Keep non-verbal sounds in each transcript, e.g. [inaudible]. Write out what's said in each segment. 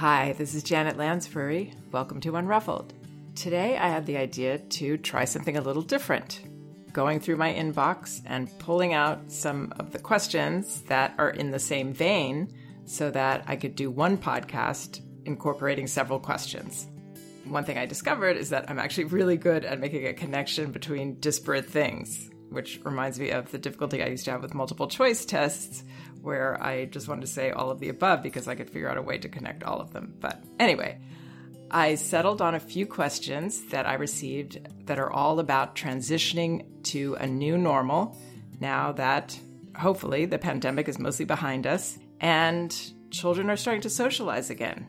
Hi, this is Janet Lansbury. Welcome to Unruffled. Today I had the idea to try something a little different. Going through my inbox and pulling out some of the questions that are in the same vein so that I could do one podcast incorporating several questions. One thing I discovered is that I'm actually really good at making a connection between disparate things, which reminds me of the difficulty I used to have with multiple choice tests, where I just wanted to say all of the above because I could figure out a way to connect all of them. But anyway, I settled on a few questions that I received that are all about transitioning to a new normal now that hopefully the pandemic is mostly behind us and children are starting to socialize again.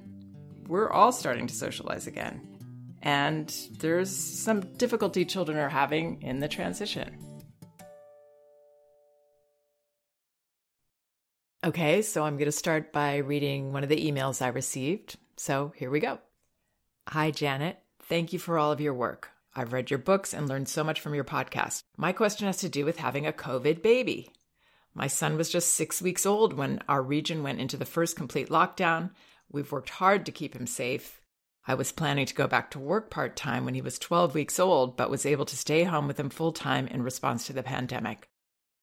We're all starting to socialize again. And there's some difficulty children are having in the transition. Okay, so I'm going to start by reading one of the emails I received. So here we go. Hi, Janet. Thank you for all of your work. I've read your books and learned so much from your podcast. My question has to do with having a COVID baby. My son was just six weeks old when our region went into the first complete lockdown. We've worked hard to keep him safe. I was planning to go back to work part time when he was 12 weeks old, but was able to stay home with him full time in response to the pandemic.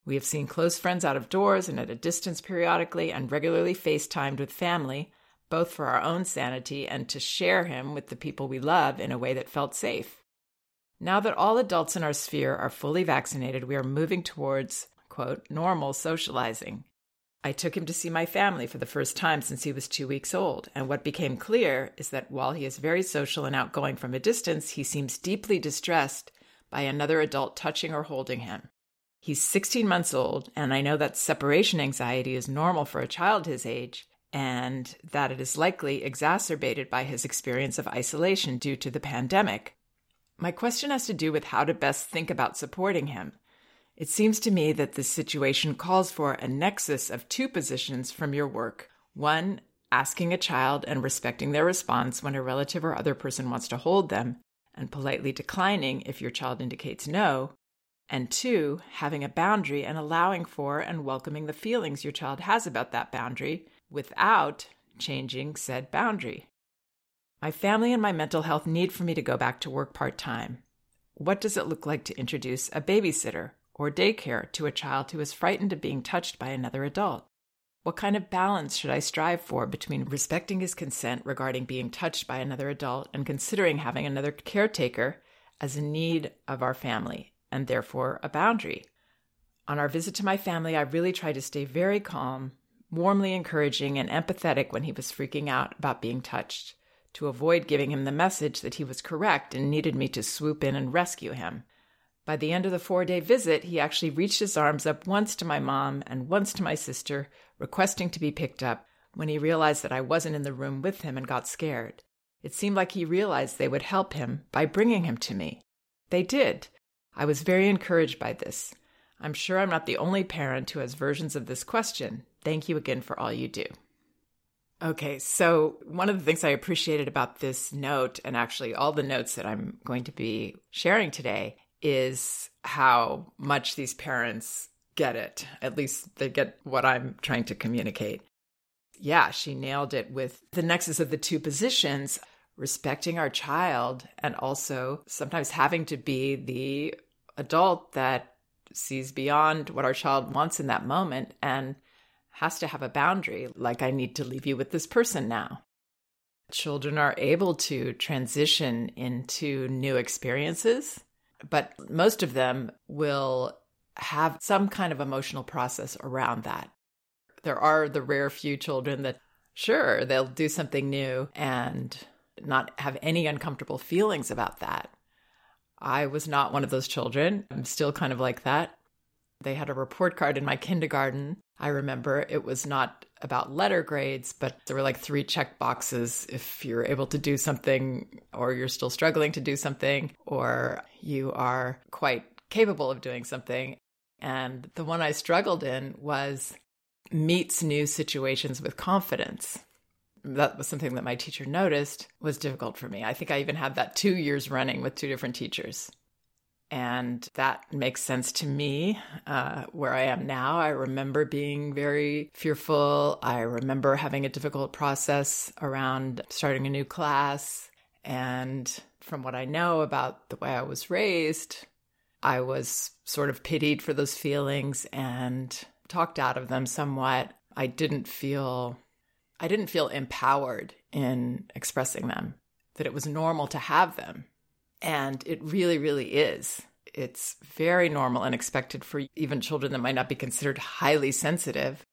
We have seen close friends out of doors and at a distance periodically and regularly FaceTimed with family, both for our own sanity and to share him with the people we love in a way that felt safe. Now that all adults in our sphere are fully vaccinated, we are moving towards, quote, normal socializing. I took him to see my family for the first time since he was two weeks old, and what became clear is that while he is very social and outgoing from a distance, he seems deeply distressed by another adult touching or holding him. He's 16 months old, and I know that separation anxiety is normal for a child his age, and that it is likely exacerbated by his experience of isolation due to the pandemic. My question has to do with how to best think about supporting him. It seems to me that this situation calls for a nexus of two positions from your work one, asking a child and respecting their response when a relative or other person wants to hold them, and politely declining if your child indicates no, and two, having a boundary and allowing for and welcoming the feelings your child has about that boundary without changing said boundary. My family and my mental health need for me to go back to work part time. What does it look like to introduce a babysitter or daycare to a child who is frightened of being touched by another adult? What kind of balance should I strive for between respecting his consent regarding being touched by another adult and considering having another caretaker as a need of our family and therefore a boundary. On our visit to my family, I really tried to stay very calm, warmly encouraging, and empathetic when he was freaking out about being touched, to avoid giving him the message that he was correct and needed me to swoop in and rescue him. By the end of the four day visit, he actually reached his arms up once to my mom and once to my sister, requesting to be picked up when he realized that I wasn't in the room with him and got scared. It seemed like he realized they would help him by bringing him to me. They did, I was very encouraged by this. I'm sure I'm not the only parent who has versions of this question. Thank you again for all you do. Okay, so one of the things I appreciated about this note, and actually all the notes that I'm going to be sharing today, is how much these parents get it. At least they get what I'm trying to communicate. Yeah, she nailed it with the nexus of the two positions respecting our child and also sometimes having to be the adult that sees beyond what our child wants in that moment and has to have a boundary like I need to leave you with this person now. Children are able to transition into new experiences, but most of them will have some kind of emotional process around that. There are the rare few children that, sure, they'll do something new and not have any uncomfortable feelings about that. I was not one of those children. I'm still kind of like that. They had a report card in my kindergarten. I remember it was not about letter grades, but there were like three check boxes if you're able to do something or you're still struggling to do something or you are quite capable of doing something. And the one I struggled in was meets new situations with confidence that was something that my teacher noticed was difficult for me. I think I even had that two years running with two different teachers. And that makes sense to me uh, where I am now. I remember being very fearful. I remember having a difficult process around starting a new class. And from what I know about the way I was raised, I was sort of pitied for those feelings and talked out of them somewhat. I didn't feel I didn't feel empowered in expressing them, that it was normal to have them. And it really, really is. It's very normal and expected for even children that might not be considered highly sensitive.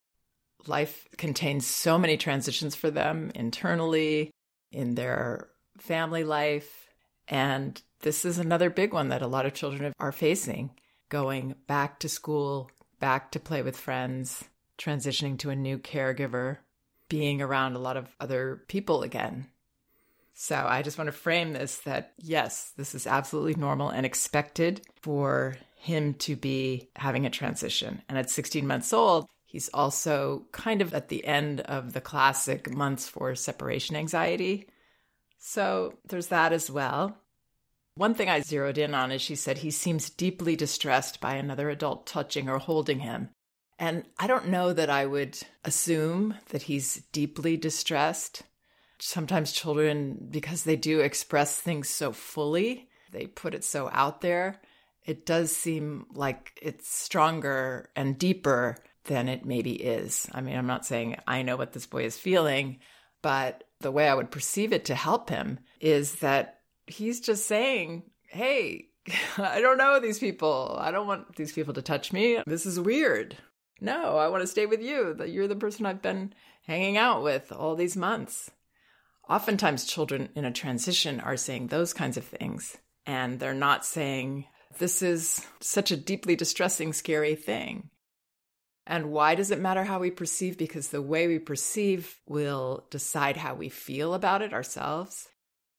Life contains so many transitions for them internally, in their family life. And this is another big one that a lot of children are facing going back to school, back to play with friends, transitioning to a new caregiver, being around a lot of other people again. So I just want to frame this that yes, this is absolutely normal and expected for him to be having a transition. And at 16 months old, he's also kind of at the end of the classic months for separation anxiety. So there's that as well. One thing I zeroed in on is she said he seems deeply distressed by another adult touching or holding him. And I don't know that I would assume that he's deeply distressed. Sometimes children, because they do express things so fully, they put it so out there, it does seem like it's stronger and deeper than it maybe is. I mean, I'm not saying I know what this boy is feeling, but the way I would perceive it to help him is that he's just saying, Hey, [laughs] I don't know these people. I don't want these people to touch me. This is weird. No, I want to stay with you. That you're the person I've been hanging out with all these months. Oftentimes, children in a transition are saying those kinds of things, and they're not saying, This is such a deeply distressing, scary thing. And why does it matter how we perceive? Because the way we perceive will decide how we feel about it ourselves.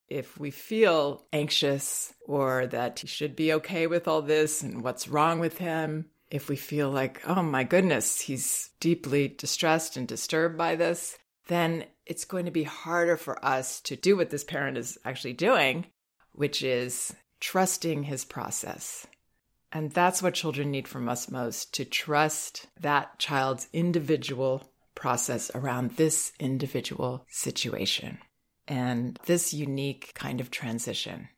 If we feel anxious or that he should be okay with all this and what's wrong with him, if we feel like, oh my goodness, he's deeply distressed and disturbed by this, then it's going to be harder for us to do what this parent is actually doing, which is trusting his process. And that's what children need from us most to trust that child's individual process around this individual situation and this unique kind of transition.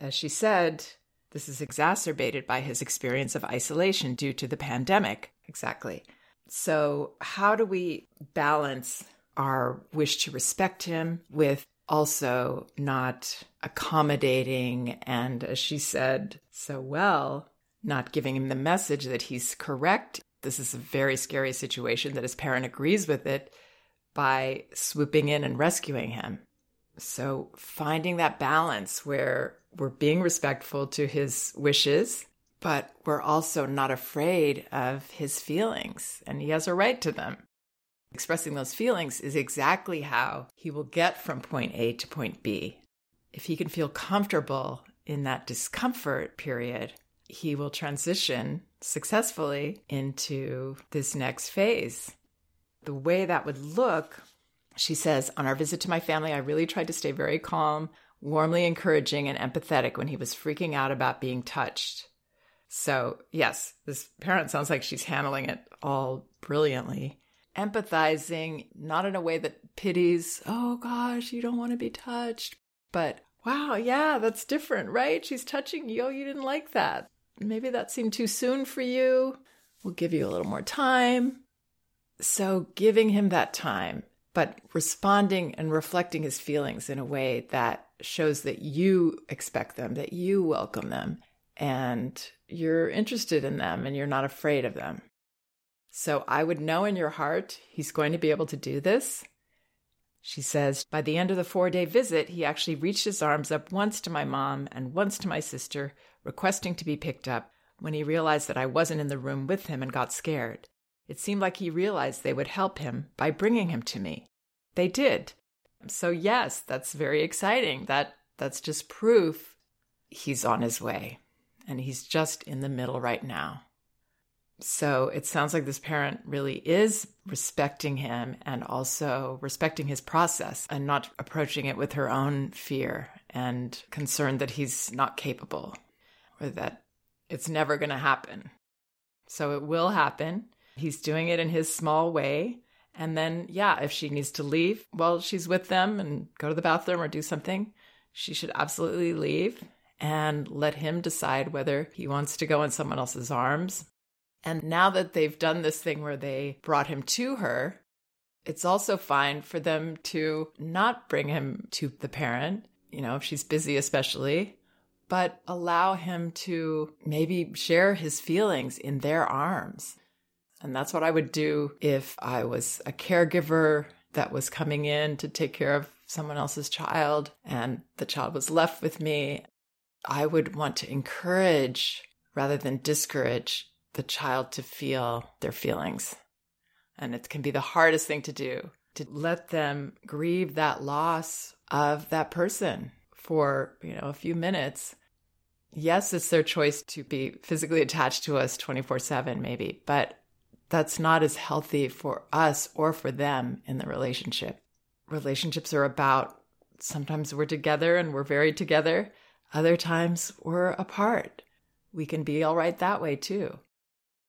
As she said, this is exacerbated by his experience of isolation due to the pandemic. Exactly. So, how do we balance our wish to respect him with also not accommodating and, as she said so well, not giving him the message that he's correct? This is a very scary situation that his parent agrees with it by swooping in and rescuing him. So, finding that balance where we're being respectful to his wishes, but we're also not afraid of his feelings, and he has a right to them. Expressing those feelings is exactly how he will get from point A to point B. If he can feel comfortable in that discomfort period, he will transition successfully into this next phase. The way that would look, she says, on our visit to my family, I really tried to stay very calm warmly encouraging and empathetic when he was freaking out about being touched. So, yes, this parent sounds like she's handling it all brilliantly. Empathizing, not in a way that pities, oh gosh, you don't want to be touched, but wow, yeah, that's different, right? She's touching you. Oh, you didn't like that. Maybe that seemed too soon for you. We'll give you a little more time. So, giving him that time, but responding and reflecting his feelings in a way that shows that you expect them, that you welcome them, and you're interested in them and you're not afraid of them. So I would know in your heart he's going to be able to do this. She says, by the end of the four day visit, he actually reached his arms up once to my mom and once to my sister, requesting to be picked up when he realized that I wasn't in the room with him and got scared. It seemed like he realized they would help him by bringing him to me. They did. So yes, that's very exciting. That that's just proof he's on his way and he's just in the middle right now. So it sounds like this parent really is respecting him and also respecting his process and not approaching it with her own fear and concern that he's not capable or that it's never going to happen. So it will happen. He's doing it in his small way. And then, yeah, if she needs to leave, while she's with them and go to the bathroom or do something. She should absolutely leave and let him decide whether he wants to go in someone else's arms. And now that they've done this thing where they brought him to her, it's also fine for them to not bring him to the parent, you know, if she's busy, especially, but allow him to maybe share his feelings in their arms. And that's what I would do if I was a caregiver that was coming in to take care of someone else's child and the child was left with me. I would want to encourage rather than discourage the child to feel their feelings. And it can be the hardest thing to do to let them grieve that loss of that person for, you know, a few minutes. Yes, it's their choice to be physically attached to us 24 7, maybe, but that's not as healthy for us or for them in the relationship. Relationships are about sometimes we're together and we're very together, other times we're apart. We can be all right that way too.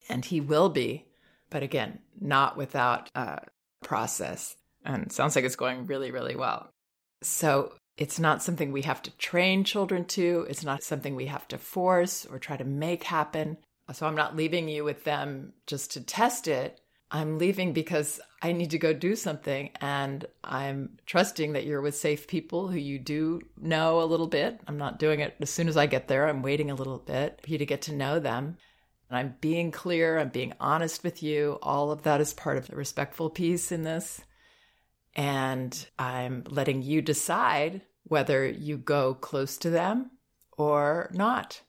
And he will be, but again, not without a process. And sounds like it's going really, really well. So it's not something we have to train children to. It's not something we have to force or try to make happen. So I'm not leaving you with them just to test it. I'm leaving because I need to go do something. And I'm trusting that you're with safe people who you do know a little bit. I'm not doing it as soon as I get there. I'm waiting a little bit for you to get to know them. And I'm being clear, I'm being honest with you. All of that is part of the respectful piece in this. And I'm letting you decide whether you go close to them or not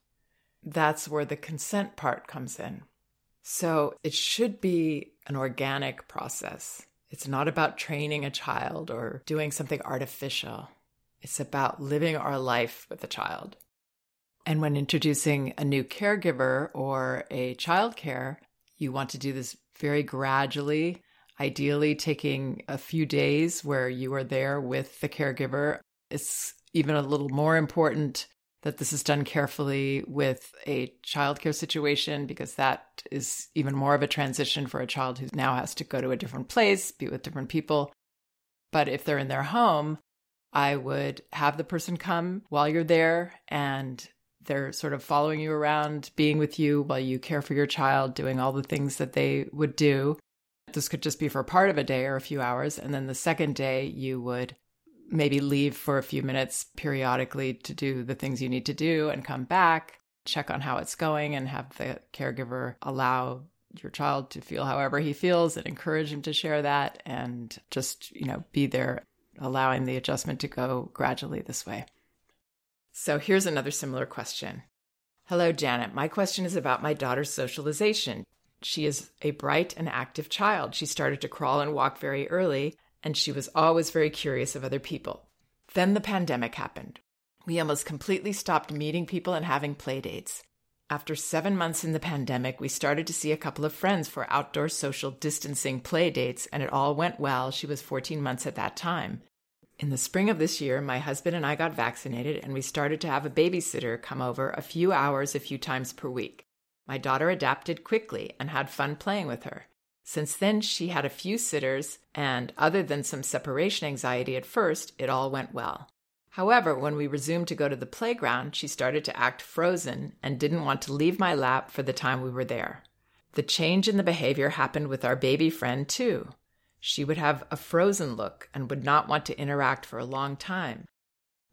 that's where the consent part comes in. So it should be an organic process. It's not about training a child or doing something artificial. It's about living our life with a child. And when introducing a new caregiver or a child care, you want to do this very gradually, ideally taking a few days where you are there with the caregiver. It's even a little more important that this is done carefully with a childcare situation because that is even more of a transition for a child who now has to go to a different place, be with different people. But if they're in their home, I would have the person come while you're there and they're sort of following you around, being with you while you care for your child, doing all the things that they would do. This could just be for part of a day or a few hours. And then the second day, you would maybe leave for a few minutes periodically to do the things you need to do and come back, check on how it's going, and have the caregiver allow your child to feel however he feels and encourage him to share that and just, you know, be there, allowing the adjustment to go gradually this way. So here's another similar question. Hello, Janet. My question is about my daughter's socialization. She is a bright and active child. She started to crawl and walk very early, and she was always very curious of other people. Then the pandemic happened. We almost completely stopped meeting people and having playdates. After seven months in the pandemic, we started to see a couple of friends for outdoor social distancing playdates, and it all went well. She was 14 months at that time. In the spring of this year, my husband and I got vaccinated, and we started to have a babysitter come over a few hours a few times per week. My daughter adapted quickly and had fun playing with her. Since then, she had a few sitters, and other than some separation anxiety at first, it all went well. However, when we resumed to go to the playground, she started to act frozen and didn't want to leave my lap for the time we were there. The change in the behavior happened with our baby friend, too. She would have a frozen look and would not want to interact for a long time.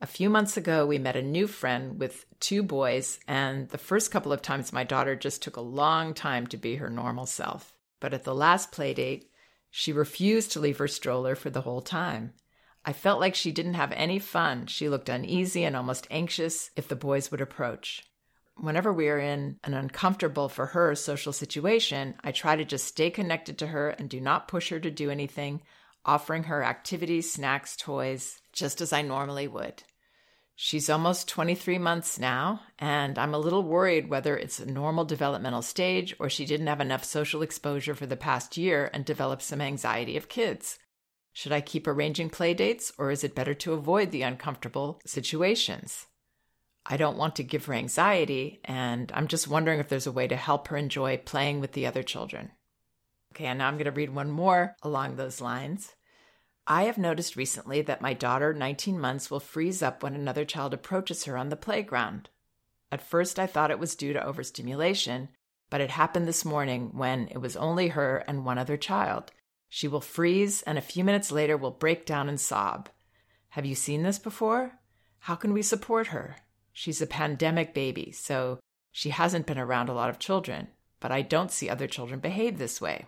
A few months ago, we met a new friend with two boys, and the first couple of times my daughter just took a long time to be her normal self. But at the last playdate, she refused to leave her stroller for the whole time. I felt like she didn't have any fun. She looked uneasy and almost anxious if the boys would approach. Whenever we are in an uncomfortable for her social situation, I try to just stay connected to her and do not push her to do anything, offering her activities, snacks, toys, just as I normally would. She's almost 23 months now, and I'm a little worried whether it's a normal developmental stage or she didn't have enough social exposure for the past year and developed some anxiety of kids. Should I keep arranging play dates or is it better to avoid the uncomfortable situations? I don't want to give her anxiety, and I'm just wondering if there's a way to help her enjoy playing with the other children. Okay, and now I'm going to read one more along those lines. I have noticed recently that my daughter, 19 months, will freeze up when another child approaches her on the playground. At first, I thought it was due to overstimulation, but it happened this morning when it was only her and one other child. She will freeze and a few minutes later will break down and sob. Have you seen this before? How can we support her? She's a pandemic baby, so she hasn't been around a lot of children, but I don't see other children behave this way.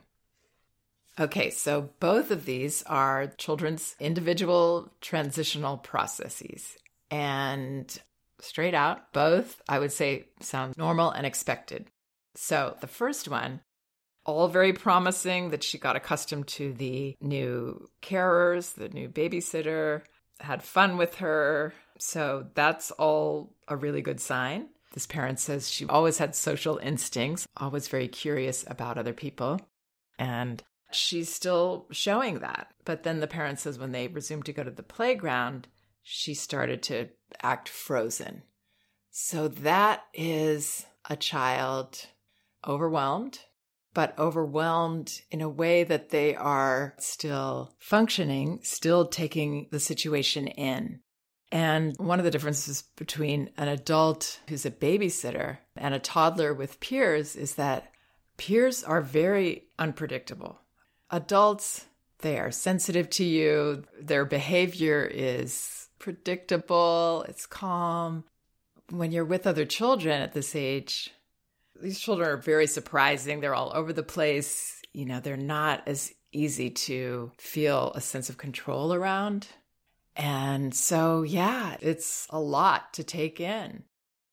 Okay, so both of these are children's individual transitional processes. And straight out, both I would say sound normal and expected. So the first one, all very promising that she got accustomed to the new carers, the new babysitter, had fun with her. So that's all a really good sign. This parent says she always had social instincts, always very curious about other people. And she's still showing that. But then the parent says when they resumed to go to the playground, she started to act frozen. So that is a child overwhelmed, but overwhelmed in a way that they are still functioning, still taking the situation in. And one of the differences between an adult who's a babysitter and a toddler with peers is that peers are very unpredictable. Adults, they are sensitive to you, their behavior is predictable, it's calm. When you're with other children at this age, these children are very surprising. They're all over the place. You know, they're not as easy to feel a sense of control around. And so, yeah, it's a lot to take in.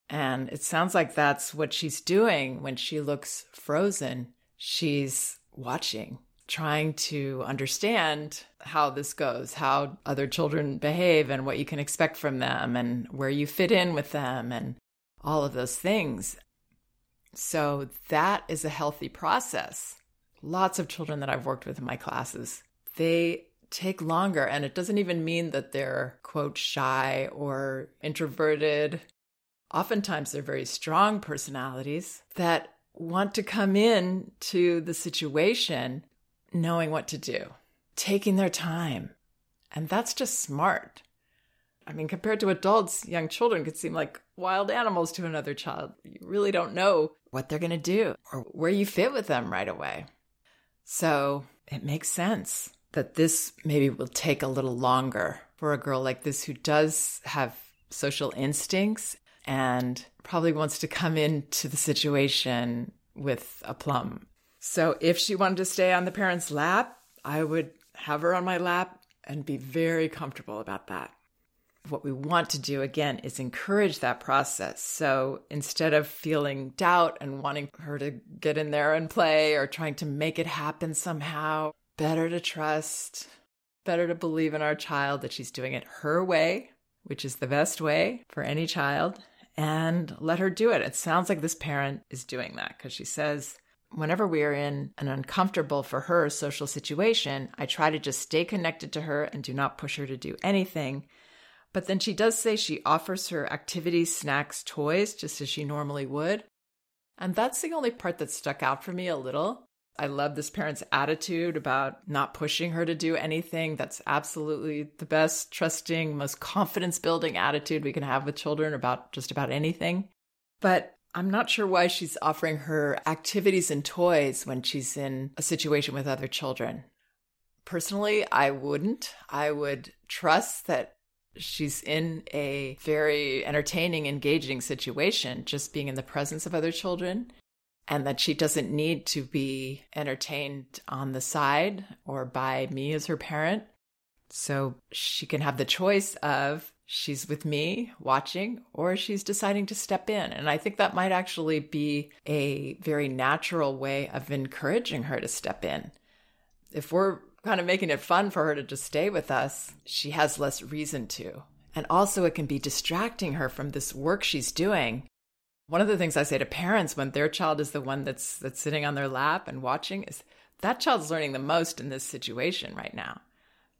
And it sounds like that's what she's doing when she looks frozen. She's watching trying to understand how this goes, how other children behave, and what you can expect from them, and where you fit in with them, and all of those things. So, that is a healthy process. Lots of children that I've worked with in my classes, they take longer, and it doesn't even mean that they're, quote, shy or introverted. Oftentimes, they're very strong personalities that want to come in to the situation knowing what to do, taking their time. And that's just smart. I mean, compared to adults, young children could seem like wild animals to another child. You really don't know what they're going to do or where you fit with them right away. So it makes sense that this maybe will take a little longer for a girl like this who does have social instincts and probably wants to come into the situation with aplomb so if she wanted to stay on the parent's lap, I would have her on my lap and be very comfortable about that. What we want to do again is encourage that process. So instead of feeling doubt and wanting her to get in there and play or trying to make it happen somehow, better to trust, better to believe in our child that she's doing it her way, which is the best way for any child, and let her do it. It sounds like this parent is doing that because she says, Whenever we're in an uncomfortable for her social situation, I try to just stay connected to her and do not push her to do anything. But then she does say she offers her activities, snacks, toys, just as she normally would. And that's the only part that stuck out for me a little. I love this parent's attitude about not pushing her to do anything. That's absolutely the best, trusting, most confidence building attitude we can have with children about just about anything. But I'm not sure why she's offering her activities and toys when she's in a situation with other children. Personally, I wouldn't. I would trust that she's in a very entertaining, engaging situation, just being in the presence of other children, and that she doesn't need to be entertained on the side or by me as her parent. So she can have the choice of she's with me watching or she's deciding to step in. And I think that might actually be a very natural way of encouraging her to step in. If we're kind of making it fun for her to just stay with us, she has less reason to. And also, it can be distracting her from this work she's doing. One of the things I say to parents when their child is the one that's that's sitting on their lap and watching is that child's learning the most in this situation right now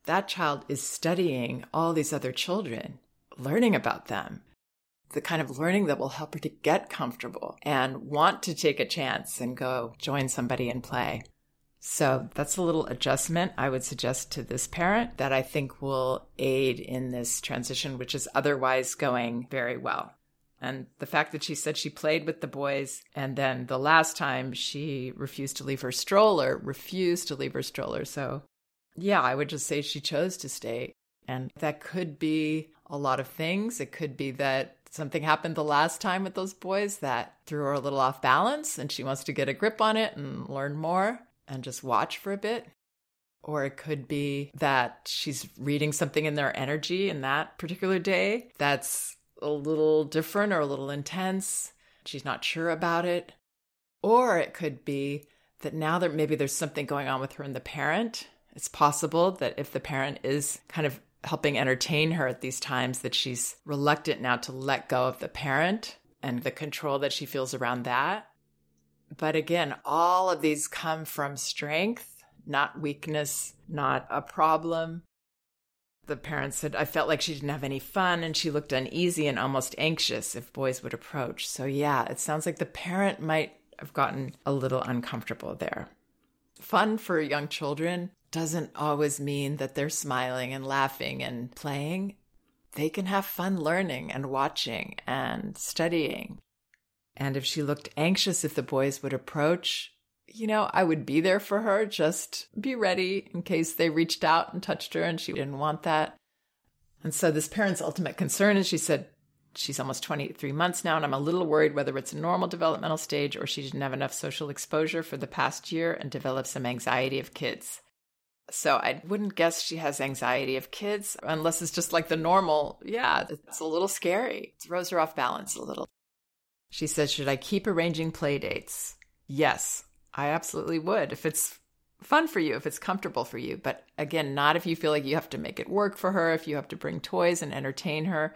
that child is studying all these other children, learning about them. the kind of learning that will help her to get comfortable and want to take a chance and go join somebody and play. So that's a little adjustment I would suggest to this parent that I think will aid in this transition, which is otherwise going very well. And the fact that she said she played with the boys and then the last time she refused to leave her stroller, refused to leave her stroller. So, yeah, I would just say she chose to stay. And that could be a lot of things. It could be that something happened the last time with those boys that threw her a little off balance and she wants to get a grip on it and learn more and just watch for a bit. Or it could be that she's reading something in their energy in that particular day that's a little different or a little intense. She's not sure about it. Or it could be that now that maybe there's something going on with her and the parent, it's possible that if the parent is kind of helping entertain her at these times, that she's reluctant now to let go of the parent and the control that she feels around that. But again, all of these come from strength, not weakness, not a problem. The parent said, I felt like she didn't have any fun and she looked uneasy and almost anxious if boys would approach. So, yeah, it sounds like the parent might have gotten a little uncomfortable there. Fun for young children doesn't always mean that they're smiling and laughing and playing. They can have fun learning and watching and studying. And if she looked anxious if the boys would approach, you know, I would be there for her. Just be ready in case they reached out and touched her and she didn't want that. And so this parent's ultimate concern is she said, she's almost 23 months now, and I'm a little worried whether it's a normal developmental stage or she didn't have enough social exposure for the past year and developed some anxiety of kids. So I wouldn't guess she has anxiety of kids unless it's just like the normal. Yeah, it's a little scary. It throws her off balance a little. She says, Should I keep arranging play dates? Yes, I absolutely would if it's fun for you, if it's comfortable for you. But again, not if you feel like you have to make it work for her, if you have to bring toys and entertain her.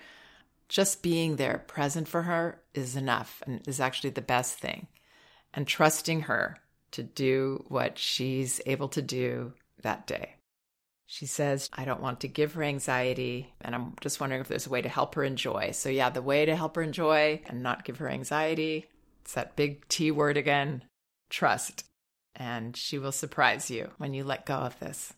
Just being there, present for her, is enough and is actually the best thing. And trusting her to do what she's able to do that day. She says, I don't want to give her anxiety, and I'm just wondering if there's a way to help her enjoy. So, yeah, the way to help her enjoy and not give her anxiety, it's that big T word again trust. And she will surprise you when you let go of this.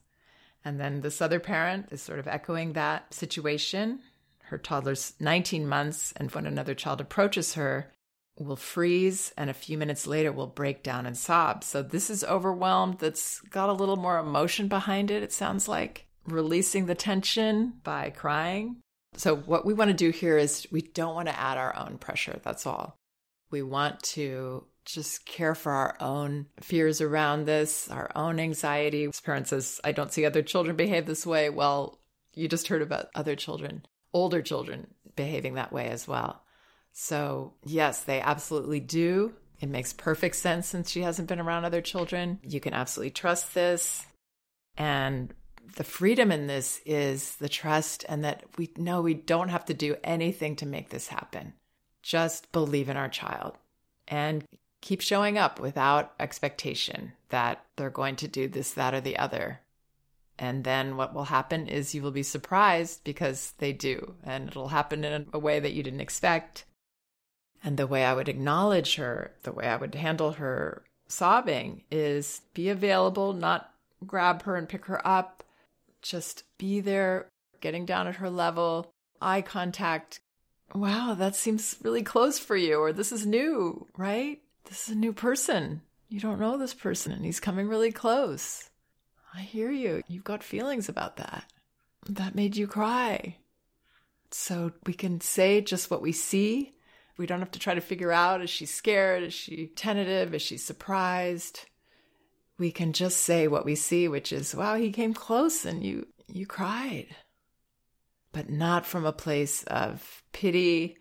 And then this other parent is sort of echoing that situation. Her toddler's 19 months, and when another child approaches her, will freeze and a few minutes later will break down and sob. So this is overwhelmed that's got a little more emotion behind it, it sounds like. Releasing the tension by crying. So what we want to do here is we don't want to add our own pressure. That's all. We want to just care for our own fears around this, our own anxiety. This parent says, I don't see other children behave this way. Well, you just heard about other children, older children behaving that way as well. So, yes, they absolutely do. It makes perfect sense since she hasn't been around other children. You can absolutely trust this. And the freedom in this is the trust, and that we know we don't have to do anything to make this happen. Just believe in our child and keep showing up without expectation that they're going to do this, that, or the other. And then what will happen is you will be surprised because they do, and it'll happen in a way that you didn't expect. And the way I would acknowledge her, the way I would handle her sobbing is be available, not grab her and pick her up. Just be there, getting down at her level, eye contact. Wow, that seems really close for you, or this is new, right? This is a new person. You don't know this person, and he's coming really close. I hear you. You've got feelings about that. That made you cry. So we can say just what we see we don't have to try to figure out is she scared? Is she tentative? Is she surprised? We can just say what we see, which is, wow, he came close and you you cried. But not from a place of pity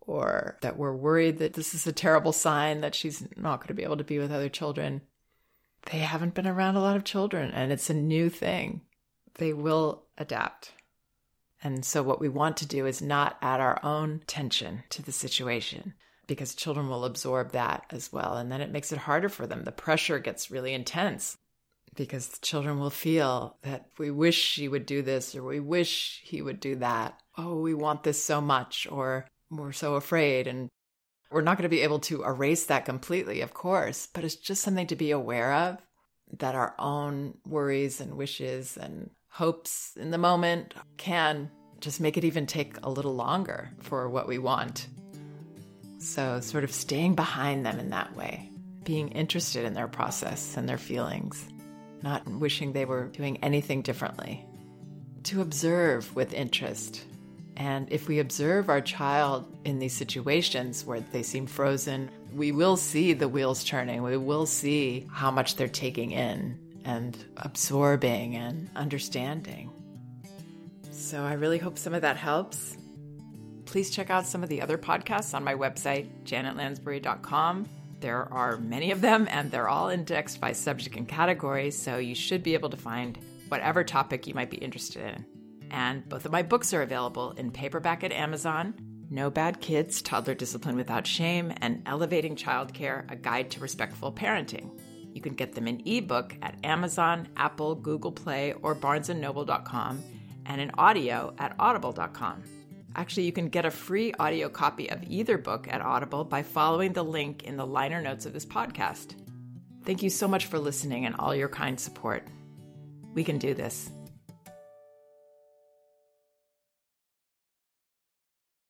or that we're worried that this is a terrible sign that she's not going to be able to be with other children. They haven't been around a lot of children and it's a new thing. They will adapt. And so, what we want to do is not add our own tension to the situation because children will absorb that as well. And then it makes it harder for them. The pressure gets really intense because children will feel that we wish she would do this or we wish he would do that. Oh, we want this so much. Or we're so afraid and we're not going to be able to erase that completely, of course, but it's just something to be aware of that our own worries and wishes and hopes in the moment can just make it even take a little longer for what we want. So, sort of staying behind them in that way, being interested in their process and their feelings, not wishing they were doing anything differently. To observe with interest. And if we observe our child in these situations where they seem frozen, we will see the wheels turning. We will see how much they're taking in and absorbing and understanding. So I really hope some of that helps. Please check out some of the other podcasts on my website, janetlansbury.com. There are many of them, and they're all indexed by subject and category, so you should be able to find whatever topic you might be interested in. And both of my books are available in paperback at Amazon No Bad Kids Toddler Discipline Without Shame, and Elevating Childcare A Guide to Respectful Parenting. You can get them in ebook at Amazon, Apple, Google Play, or barnesandnoble.com, and in audio at audible.com. Actually, you can get a free audio copy of either book at Audible by following the link in the liner notes of this podcast. Thank you so much for listening and all your kind support. We can do this.